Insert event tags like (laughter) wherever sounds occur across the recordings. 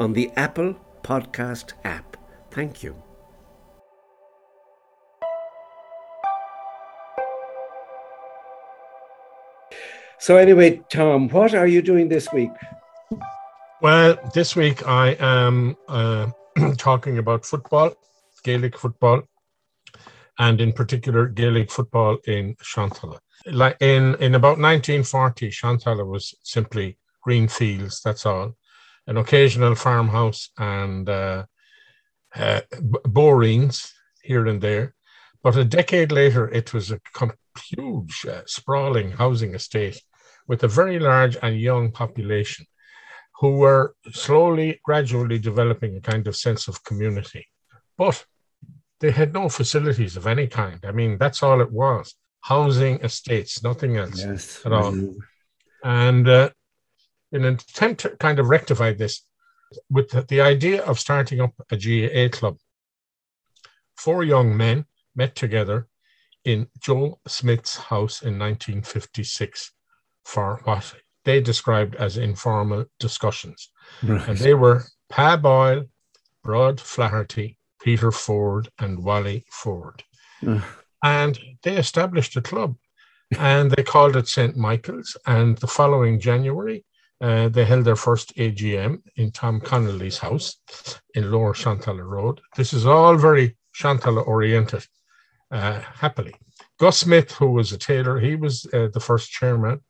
on the Apple Podcast app. Thank you. So, anyway, Tom, what are you doing this week? Well, this week I am uh, (clears throat) talking about football, Gaelic football, and in particular Gaelic football in Shantalla. Like in, in about 1940, Shantalla was simply green fields, that's all an occasional farmhouse and uh, uh, borings here and there. But a decade later, it was a huge, uh, sprawling housing estate with a very large and young population who were slowly, gradually developing a kind of sense of community. But they had no facilities of any kind. I mean, that's all it was housing estates, nothing else yes. at all. Mm-hmm. And uh, in an attempt to kind of rectify this, with the, the idea of starting up a GAA club, four young men met together in Joel Smith's house in 1956 for what they described as informal discussions. Right. And they were Pa Boyle, Brod Flaherty, Peter Ford, and Wally Ford. Uh. And they established a club and they called it St. Michael's. And the following January, uh, they held their first AGM in Tom Connolly's house in Lower Shantalla Road. This is all very Shantalla oriented, uh, happily. Gus Smith, who was a tailor, he was uh, the first chairman.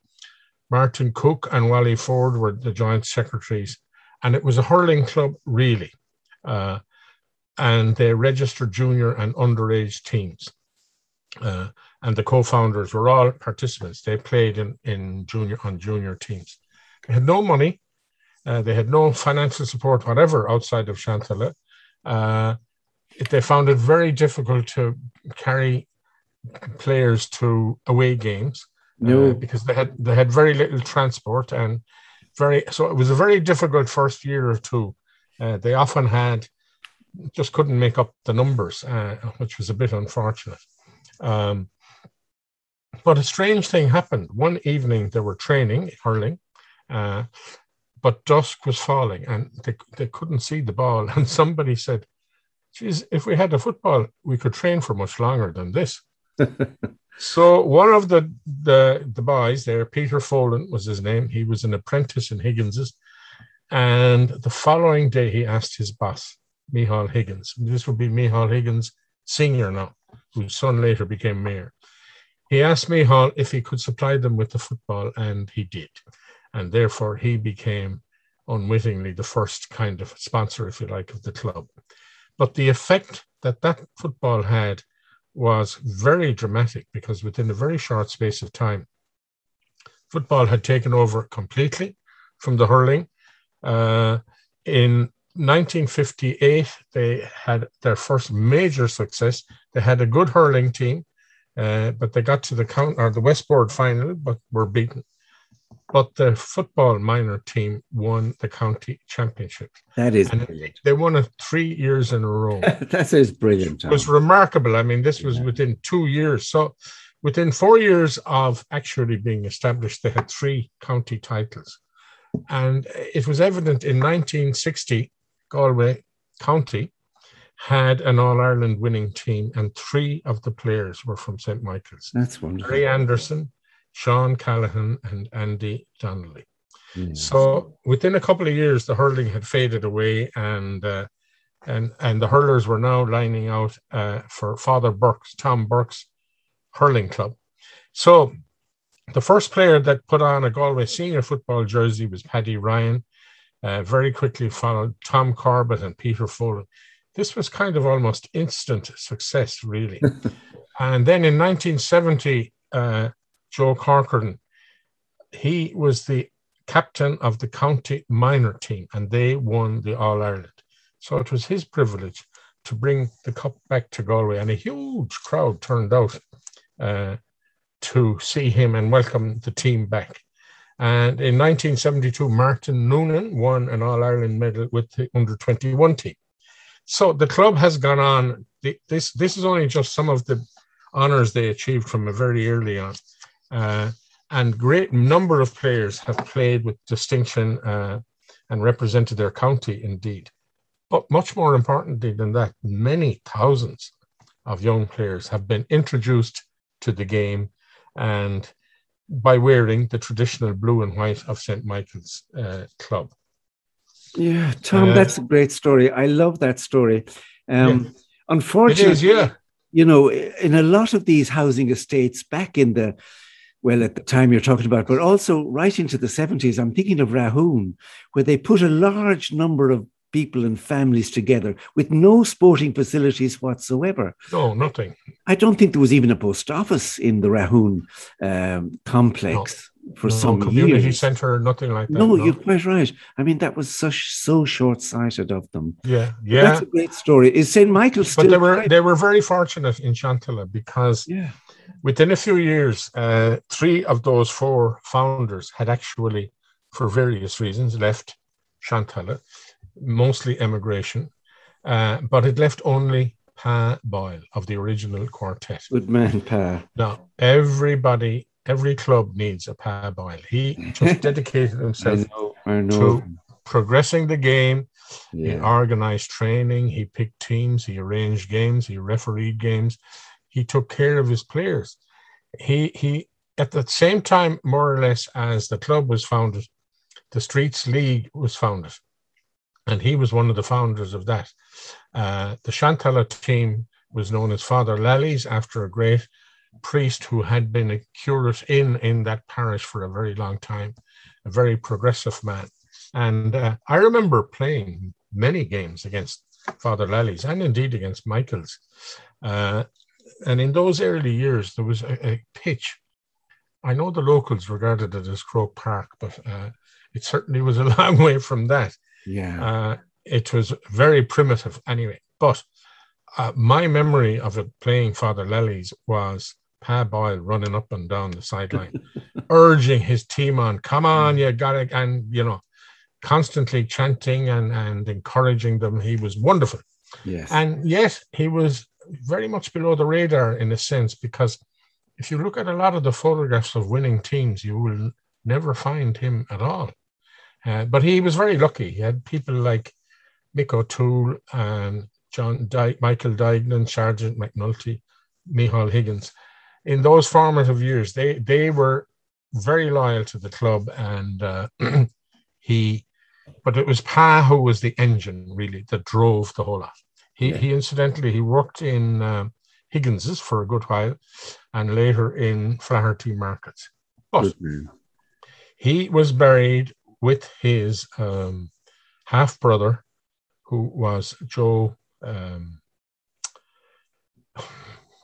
Martin Cook and Wally Ford were the joint secretaries. And it was a hurling club, really. Uh, and they registered junior and underage teams. Uh, and the co-founders were all participants. They played in, in junior on junior teams. Had no money. Uh, they had no financial support, whatever, outside of Shantalla. Uh, they found it very difficult to carry players to away games uh, because they had they had very little transport and very so it was a very difficult first year or two. Uh, they often had just couldn't make up the numbers, uh, which was a bit unfortunate. Um, but a strange thing happened. One evening they were training hurling, uh, but dusk was falling and they, they couldn't see the ball. (laughs) And somebody said, Geez, if we had a football, we could train for much longer than this. (laughs) so one of the, the the boys there, Peter Folan was his name. He was an apprentice in Higgins's. And the following day, he asked his boss, Mihal Higgins. This would be Mihal Higgins, senior now, whose son later became mayor. He asked Mihal if he could supply them with the football, and he did and therefore he became unwittingly the first kind of sponsor, if you like, of the club. But the effect that that football had was very dramatic because within a very short space of time, football had taken over completely from the hurling. Uh, in 1958, they had their first major success. They had a good hurling team, uh, but they got to the count or the Westboard final, but were beaten but the football minor team won the county championship. That is and brilliant. They won it three years in a row. (laughs) that is brilliant. Tom. It was remarkable. I mean, this was yeah. within two years. So within four years of actually being established, they had three county titles. And it was evident in 1960, Galway County had an All Ireland winning team, and three of the players were from St. Michael's. That's wonderful. Ray Anderson, Sean Callahan, and Andy Donnelly. Yes. So within a couple of years, the hurling had faded away, and uh, and and the hurlers were now lining out uh, for Father Burke's Tom Burke's hurling club. So the first player that put on a Galway senior football jersey was Paddy Ryan. Uh, very quickly followed Tom Corbett and Peter Foley. This was kind of almost instant success, really. (laughs) and then in 1970, uh, Joe Corcoran, he was the captain of the county minor team and they won the All Ireland. So it was his privilege to bring the cup back to Galway, and a huge crowd turned out uh, to see him and welcome the team back. And in 1972, Martin Noonan won an All Ireland medal with the under 21 team. So the club has gone on. This this is only just some of the honours they achieved from a very early on, uh, and great number of players have played with distinction uh, and represented their county. Indeed, but much more importantly than that, many thousands of young players have been introduced to the game and by wearing the traditional blue and white of St. Michael's uh, Club. Yeah, Tom, uh, that's a great story. I love that story. Um, yeah. Unfortunately, is, yeah. you know, in a lot of these housing estates back in the, well, at the time you're talking about, but also right into the 70s, I'm thinking of Rahoon, where they put a large number of people and families together with no sporting facilities whatsoever. No, nothing. I don't think there was even a post office in the Rahoon um, complex no. for no, some community years. centre, nothing like that. No, no, you're quite right. I mean, that was such so short sighted of them. Yeah, yeah. But that's a great story. Is St. Michael's But they were they were very fortunate in Shantalla because yeah. Within a few years, uh, three of those four founders had actually, for various reasons, left Shantalla mostly emigration, uh, but it left only Pa Boyle of the original quartet. Good man, Pa. Now, everybody, every club needs a Pa Boyle. He just (laughs) dedicated himself I know, I know. to progressing the game. Yeah. He organized training, he picked teams, he arranged games, he refereed games, he took care of his players. He he at the same time, more or less, as the club was founded, the Streets League was founded and he was one of the founders of that. Uh, the Shantalla team was known as Father Lally's after a great priest who had been a curate in, in that parish for a very long time, a very progressive man. And uh, I remember playing many games against Father Lally's and indeed against Michael's. Uh, and in those early years, there was a, a, pitch. I know the locals regarded it as Croke Park, but uh, it certainly was a (laughs) long way from that. Yeah. Uh, it was very primitive anyway. But uh, my memory of it playing Father Lally's was Pa Boyle running up and down the sideline, (laughs) urging his team on, come on, you got it. And, you know, constantly chanting and, and encouraging them. He was wonderful. Yes. And yet he was very much below the radar in a sense, because if you look at a lot of the photographs of winning teams, you will never find him at all. Uh, but he was very lucky. He had people like Mick O'Toole and John Di- Michael Dignan, Sergeant McNulty, Michael Higgins. In those formative years, they they were very loyal to the club, and uh, (clears throat) he. But it was Pa who was the engine really that drove the whole lot. He yeah. he incidentally he worked in um, Higgins's for a good while, and later in Flaherty Markets. But he was buried with his um, half brother, who was Joe. Um, (sighs)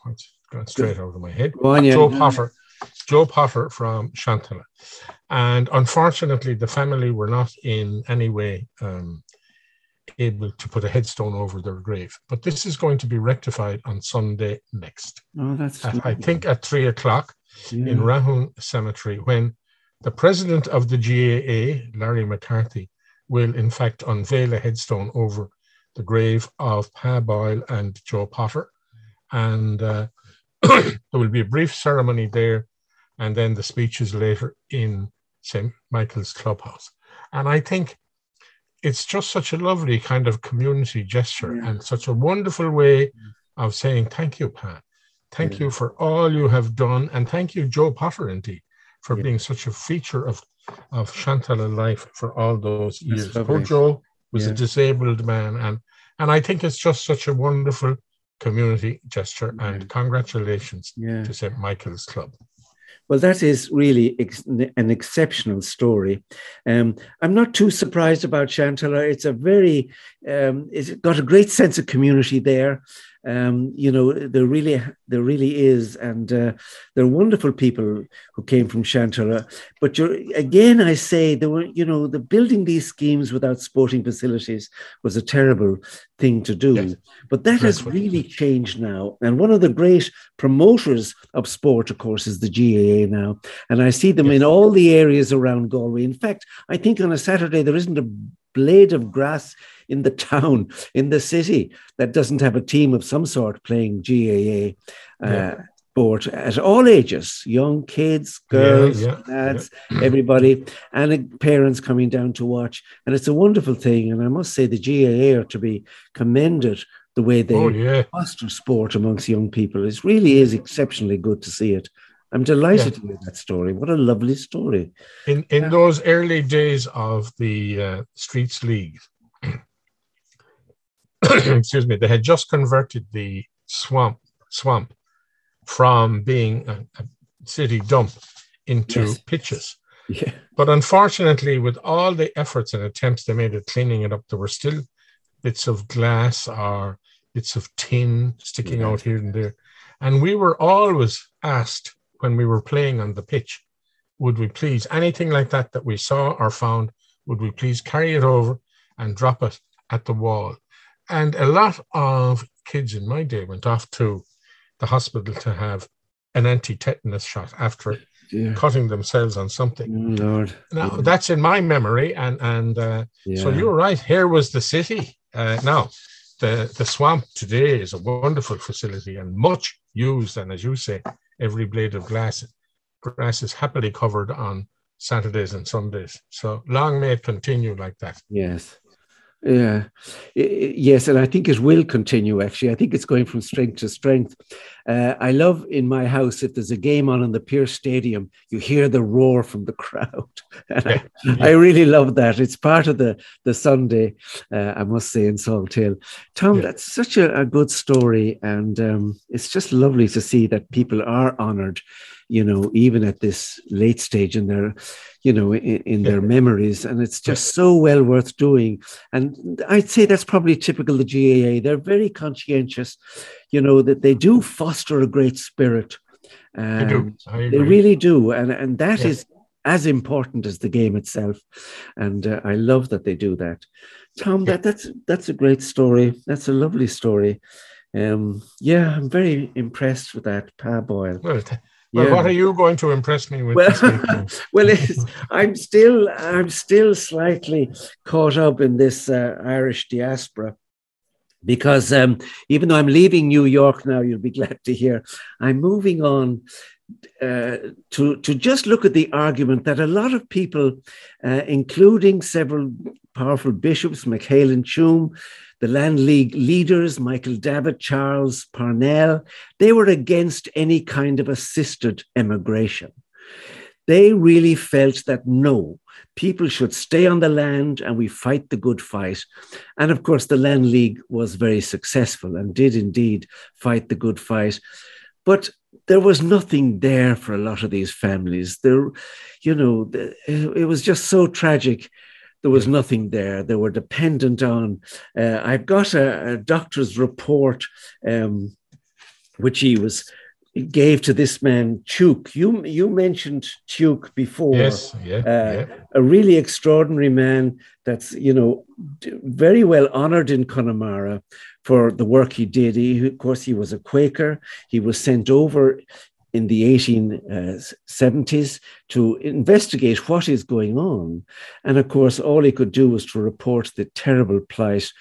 what's gone straight out of my head? On, yeah. Joe Potter. Joe Potter from Shantalla. And unfortunately, the family were not in any way um, able to put a headstone over their grave. But this is going to be rectified on Sunday next. Oh, that's at, I think at three o'clock yeah. in Rahoon Cemetery when the president of the GAA, Larry McCarthy, will in fact unveil a headstone over the grave of Pa Boyle and Joe Potter. And uh, (clears throat) there will be a brief ceremony there, and then the speeches later in St. Michael's Clubhouse. And I think it's just such a lovely kind of community gesture yeah. and such a wonderful way mm. of saying thank you, Pat. Thank yeah. you for all you have done. And thank you, Joe Potter, indeed, for yeah. being such a feature of of Shantalla life for all those years. Poor Joe was a disabled man, and and I think it's just such a wonderful community gesture. And congratulations to St Michael's Club. Well, that is really ex- an exceptional story. Um, I'm not too surprised about Shantalla. It's a very, um, it's got a great sense of community there. Um, you know, there really, there really is, and uh, they're wonderful people who came from Shantalla. But you're, again, I say there were, you know, the building these schemes without sporting facilities was a terrible thing to do. Yes. But that has really changed now. And one of the great promoters of sport, of course, is the GAA now, and I see them yes. in all the areas around Galway. In fact, I think on a Saturday there isn't a blade of grass in the town, in the city, that doesn't have a team of some sort playing GAA. Uh, yeah. Sport at all ages, young kids, girls, yeah, yeah, lads, everybody, and parents coming down to watch. And it's a wonderful thing. And I must say, the GAA are to be commended the way they oh, yeah. foster sport amongst young people. It really is exceptionally good to see it. I'm delighted yeah. to hear that story. What a lovely story. In in yeah. those early days of the uh, Streets League, (coughs) excuse me, they had just converted the swamp swamp from being a, a city dump into yes. pitches. Yeah. But unfortunately, with all the efforts and attempts they made at cleaning it up, there were still bits of glass or bits of tin sticking yeah. out here and there. And we were always asked when we were playing on the pitch, would we please, anything like that that we saw or found, would we please carry it over and drop it at the wall? And a lot of kids in my day went off to the hospital to have an anti-tetanus shot after yeah. cutting themselves on something. Mm, Lord. Now yeah. that's in my memory, and and uh, yeah. so you're right. Here was the city. Uh, now, the the swamp today is a wonderful facility and much used, and as you say, every blade of glass grass is happily covered on Saturdays and Sundays. So long may it continue like that. Yes. Yeah, yes, and I think it will continue. Actually, I think it's going from strength to strength. Uh, I love in my house if there's a game on in the Pearse Stadium, you hear the roar from the (laughs) crowd. I, (laughs) I, really love that. It's part of the the Sunday, uh, I must say, in Salthill. Tom, yeah. that's such a, a, good story, and um, it's just lovely to see that people are honoured you know, even at this late stage in their, you know, in, in their memories. And it's just so well worth doing. And I'd say that's probably typical of the GAA. They're very conscientious, you know, that they do foster a great spirit. they do. They really do. And, and that yeah. is as important as the game itself. And uh, I love that they do that. Tom, that, that's that's a great story. That's a lovely story. Um, yeah, I'm very impressed with that Pa Boyle. Well, well, yeah. what are you going to impress me with? Well, (laughs) well I'm still I'm still slightly caught up in this uh, Irish diaspora because um, even though I'm leaving New York now, you'll be (laughs) glad to hear I'm moving on uh, to to just look at the argument that a lot of people, uh, including several powerful bishops, MacHale Tuam, the Land League leaders, Michael Davitt, Charles Parnell, they were against any kind of assisted emigration. They really felt that no, people should stay on the land and we fight the good fight. And of course, the Land League was very successful and did indeed fight the good fight. But there was nothing there for a lot of these families. There, you know, it was just so tragic there was nothing there. They were dependent on. Uh, I've got a, a doctor's report, um, which he was gave to this man Tuke. You you mentioned Tuke before. Yes, yeah, uh, yeah, A really extraordinary man. That's you know very well honoured in Connemara for the work he did. He, of course, he was a Quaker. He was sent over in the 1870s to investigate what is going on. And of course, all he could do was to report the terrible plight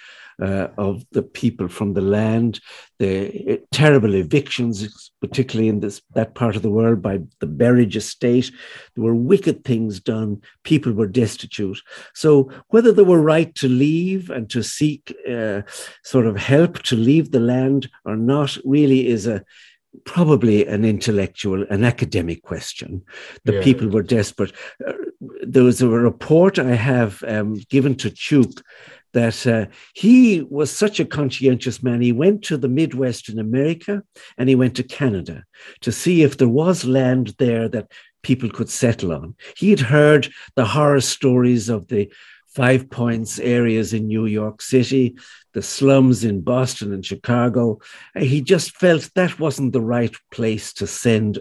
uh, of the people from the land, the uh, terrible evictions, particularly in this that part of the world by the Berridge estate. There were wicked things done. People were destitute. So whether they were right to leave and to seek uh, sort of help to leave the land or not, really is a probably an intellectual, an academic question. The yeah. people were desperate. Uh, there was a report I have um, given to Tuke that uh, he was such a conscientious man. He went to the Midwest in America and he went to Canada to see if there was land there that people could settle on. He had heard the horror stories of the Five Points areas in New York City, the slums in Boston and Chicago. He just felt that wasn't the right place to send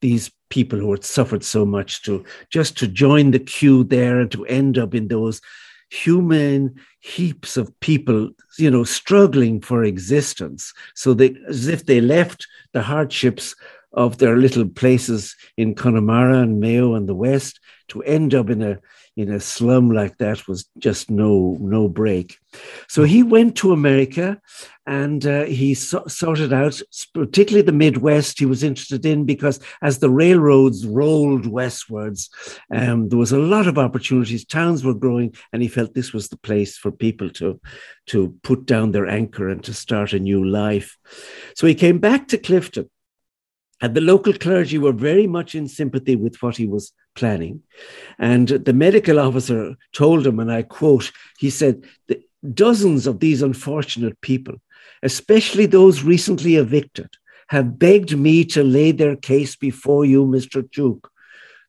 these people who had suffered so much to just to join the queue there and to end up in those human heaps of people, you know, struggling for existence. So they, as if they left the hardships of their little places in Connemara and Mayo and the West to end up in a in a slum like that was just no no break. So he went to America and uh, he so- sorted out, particularly the Midwest, he was interested in because as the railroads rolled westwards, um, there was a lot of opportunities. Towns were growing, and he felt this was the place for people to, to put down their anchor and to start a new life. So he came back to Clifden. And the local clergy were very much in sympathy with what he was planning. And the medical officer told him, and I quote, he said, Dozens of these unfortunate people especially those recently evicted, have begged me to lay their case before you, Mr. Tuke.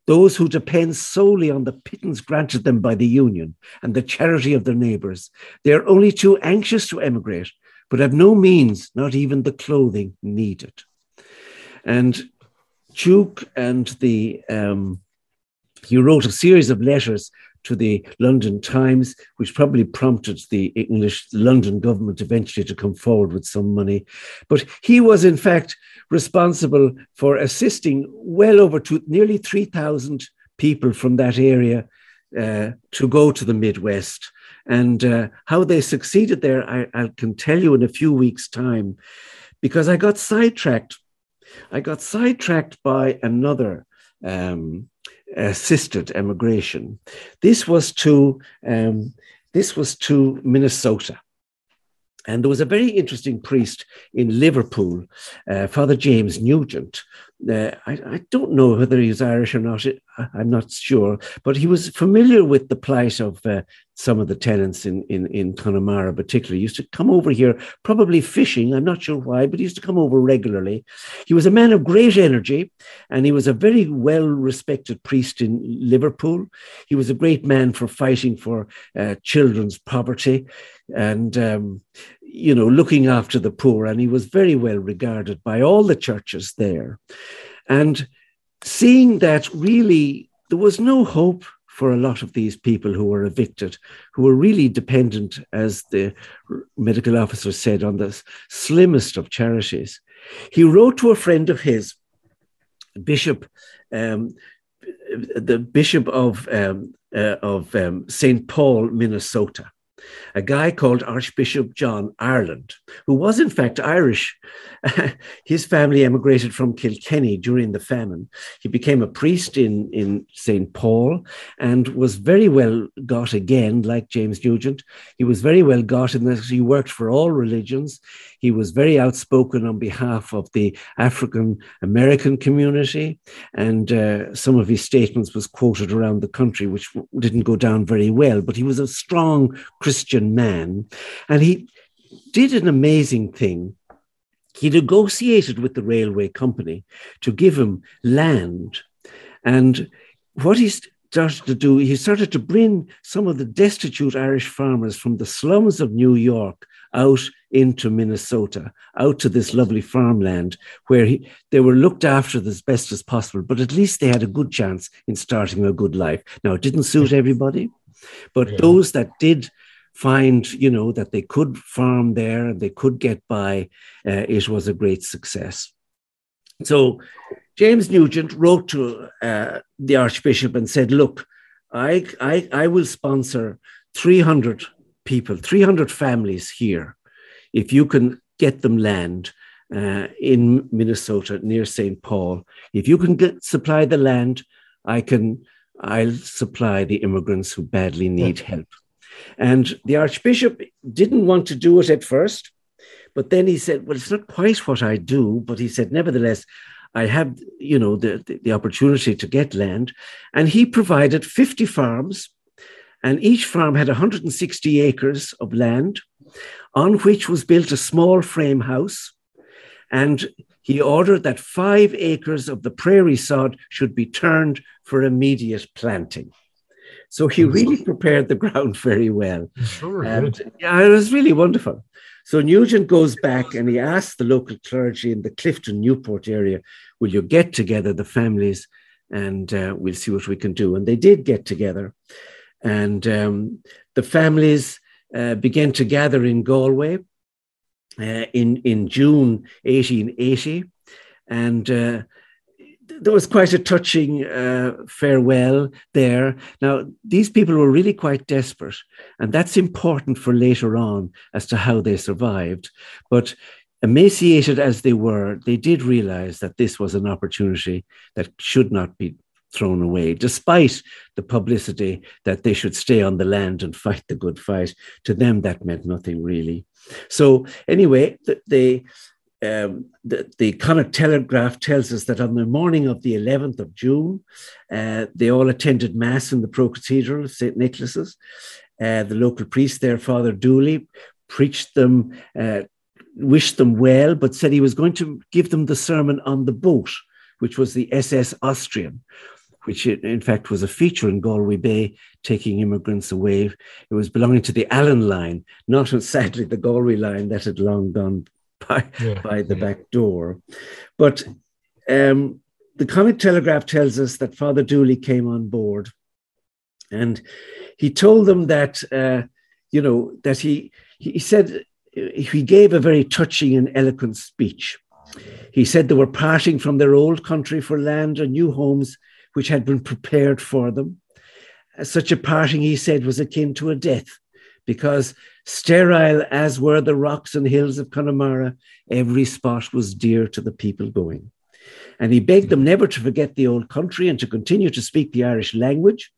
Those who depend solely on the pittance granted them by the union and the charity of their neighbours, they are only too anxious to emigrate, but have no means, not even the clothing needed. And Tuke and the um, he wrote a series of letters to the London Times, which probably prompted the English London government eventually to come forward with some money. But he was, in fact, responsible for assisting well over two, nearly 3,000 people from that area uh, to go to the Midwest. And uh, how they succeeded there, I, I can tell you in a few weeks' time, because I got sidetracked. I got sidetracked by another um, assisted emigration. This was to um, this was to Minnesota. And there was a very interesting priest in Liverpool, uh, Father James Nugent. Uh, I, I, don't know whether he's Irish or not. I'm not sure, but he was familiar with the plight of uh, some of the tenants in, in, in Connemara, particularly. He used to come over here, probably fishing. I'm not sure why, but he used to come over regularly. He was a man of great energy, and he was a very well respected priest in Liverpool. He was a great man for fighting for uh, children's poverty. And um, you know, looking after the poor, and he was very well regarded by all the churches there. And seeing that really there was no hope for a lot of these people who were evicted, who were really dependent, as the medical officer said, on the slimmest of charities. He wrote to a friend of his, Bishop, um, the Bishop of um, uh, of um, St. Paul, Minnesota, a guy called Archbishop John Ireland, who was in fact Irish. (laughs) His family emigrated from Kilkenny during the famine. He became a priest in, in St. Paul and was very well got again, like James Nugent. He was very well got in that he worked for all religions. He was very outspoken on behalf of the African American community, and uh, some of his statements was quoted around the country, which didn't go down very well. But he was a strong Christian man, and he did an amazing thing. He negotiated with the railway company to give him land, and what he started to do, he started to bring some of the destitute Irish farmers from the slums of New York out into Minnesota, out to this lovely farmland where he, they were looked after as best as possible, but at least they had a good chance in starting a good life. Now, it didn't suit everybody, but yeah. those that did find, you know, that they could farm there and they could get by, uh, it was a great success. So, James Nugent wrote to uh, the Archbishop and said, Look, I, I, I will sponsor 300 people, 300 families here, if you can get them land uh, in Minnesota near St. Paul, if you can get, supply the land, I can, I'll supply the immigrants who badly need help. And the Archbishop didn't want to do it at first, but then he said, Well, it's not quite what I do, but he said, Nevertheless, I have, you know, the, the, the opportunity to get land. And he provided 50 farms and each farm had 160 acres of land on which was built a small frame house. And he ordered that five acres of the prairie sod should be turned for immediate planting. So he really prepared the ground (laughs) very well. Sure, and, yeah, it was really wonderful. So Nugent goes back and he asks the local clergy in the Clifden Newport area, will you get together the families and uh, we'll see what we can do. And they did get together. And um, the families uh, began to gather in Galway uh, in, in June 1880. And uh, there was quite a touching uh, farewell there. Now, these people were really quite desperate, and that's important for later on as to how they survived. But emaciated as they were, they did realize that this was an opportunity that should not be thrown away, despite the publicity that they should stay on the land and fight the good fight. To them, that meant nothing really. So, anyway, they um, the, the Connacht Telegraph tells us that on the morning of the 11th of June, uh, they all attended Mass in the Pro Cathedral of St. Nicholas's. Uh, the local priest there, Father Dooley, preached them, uh, wished them well, but said he was going to give them the sermon on the boat, which was the SS Austrian, which in fact was a feature in Galway Bay, taking immigrants away. It was belonging to the Allan line, not sadly the Galway line that had long gone (laughs) by, yeah, by the yeah. back door. But um, the Connacht Telegraph tells us that Father Dooley came on board and he told them that, uh, you know, that he, he said, he gave a very touching and eloquent speech. He said they were parting from their old country for land and new homes which had been prepared for them. Such a parting, he said, was akin to a death because sterile as were the rocks and hills of Connemara, every spot was dear to the people going. And he begged them never to forget the old country and to continue to speak the Irish language.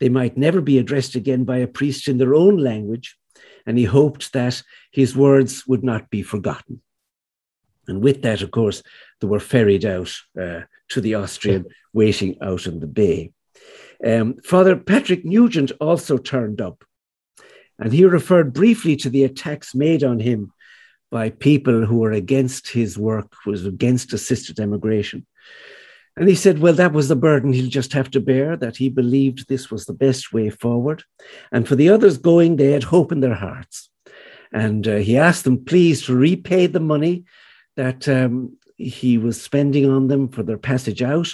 They might never be addressed again by a priest in their own language, and he hoped that his words would not be forgotten. And with that, of course, they were ferried out uh, to the Austrian, waiting out in the bay. Um, Father Patrick Nugent also turned up and he referred briefly to the attacks made on him by people who were against his work, was against assisted emigration. And he said, well, that was the burden he'll just have to bear, that he believed this was the best way forward. And for the others going, they had hope in their hearts. And uh, he asked them, please, to repay the money that um, he was spending on them for their passage out,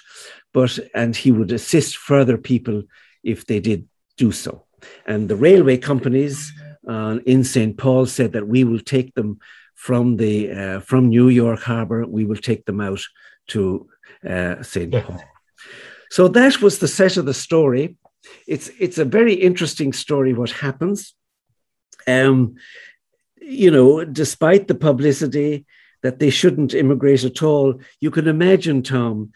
but and he would assist further people if they did do so. And the railway companies uh, in St. Paul said that we will take them from the uh, from New York Harbor. We will take them out to uh, St. Yeah. Paul. So that was the set of the story. It's it's a very interesting story. What happens? Um, you know, despite the publicity that they shouldn't immigrate at all, you can imagine, Tom,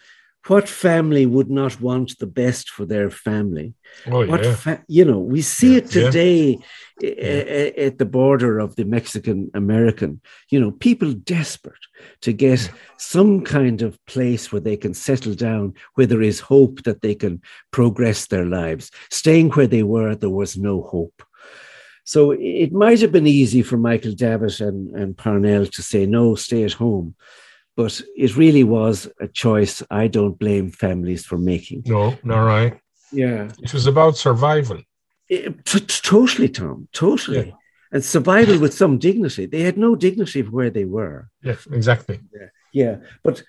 what family would not want the best for their family? Oh, what yeah. Fa- you know, we see yeah, it today yeah. Eh, eh, eh, at the border of the Mexican American. You know, people desperate to get some kind of place where they can settle down, where there is hope that they can progress their lives. Staying where they were, there was no hope. So it might have been easy for Michael Davitt and, and Parnell to say, no, stay at home. But it really was a choice I don't blame families for making. No, not right. Yeah. It was about survival. It, t- totally, Tom, totally. Yeah. And survival with some dignity. They had no dignity for where they were. Yes, exactly. Yeah. yeah. But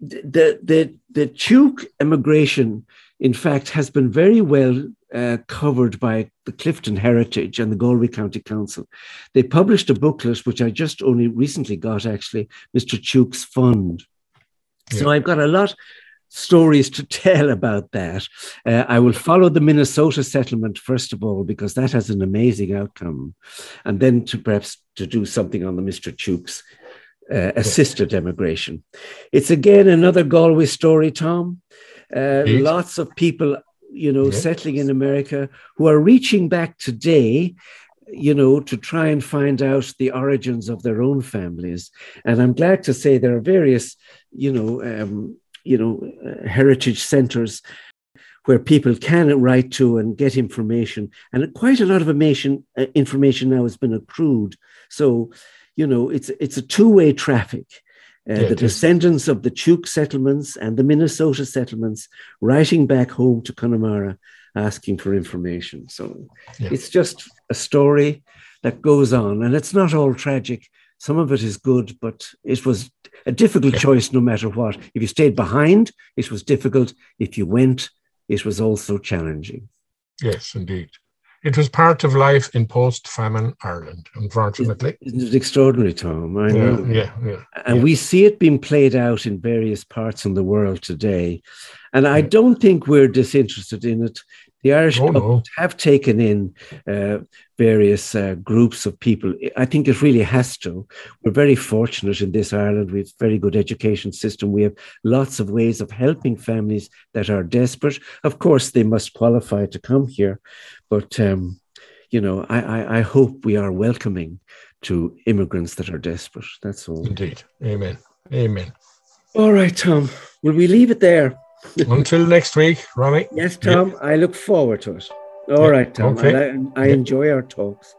the, the, the Tuke immigration, in fact, has been very well uh, covered by the Clifden Heritage and the Galway County Council. They published a booklet, which I just only recently got, actually, Mr. Tuke's Fund. Yeah. So I've got a lot of stories to (laughs) tell about that. Uh, I will follow the Minnesota settlement first of all because that has an amazing outcome, and then to perhaps to do something on the Mr. Tuke's uh, assisted emigration. It's again another Galway story, Tom. Uh, lots of people you know, yes. settling in America, who are reaching back today, you know, to try and find out the origins of their own families. And I'm glad to say there are various, you know, um, you know, uh, heritage centers where people can write to and get information. And quite a lot of information, uh, information now has been accrued. So, you know, it's it's a two-way traffic. Uh, yeah, the descendants of the Tuke settlements and the Minnesota settlements writing back home to Connemara asking for information. So yeah. it's just a story that goes on, and it's not all tragic. Some of it is good, but it was a difficult yeah. choice no matter what. If you stayed behind, it was difficult. If you went, it was also challenging. Yes, indeed. It was part of life in post-famine Ireland, unfortunately. Isn't it extraordinary, Tom? I know. Yeah, yeah, yeah. And yeah. we see it being played out in various parts of the world today. And I don't think we're disinterested in it. The Irish oh, no. have taken in uh, various uh, groups of people. I think it really has to. We're very fortunate in this Ireland. We have a very good education system. We have lots of ways of helping families that are desperate. Of course, they must qualify to come here, but um, you know, I, I, I hope we are welcoming to immigrants that are desperate. That's all. Indeed. Amen. Amen. All right, Tom. Will we leave it there? (laughs) Until next week, Ronnie. Yes, Tom. I look forward to it. All right, Tom. Okay. I, I enjoy our talks.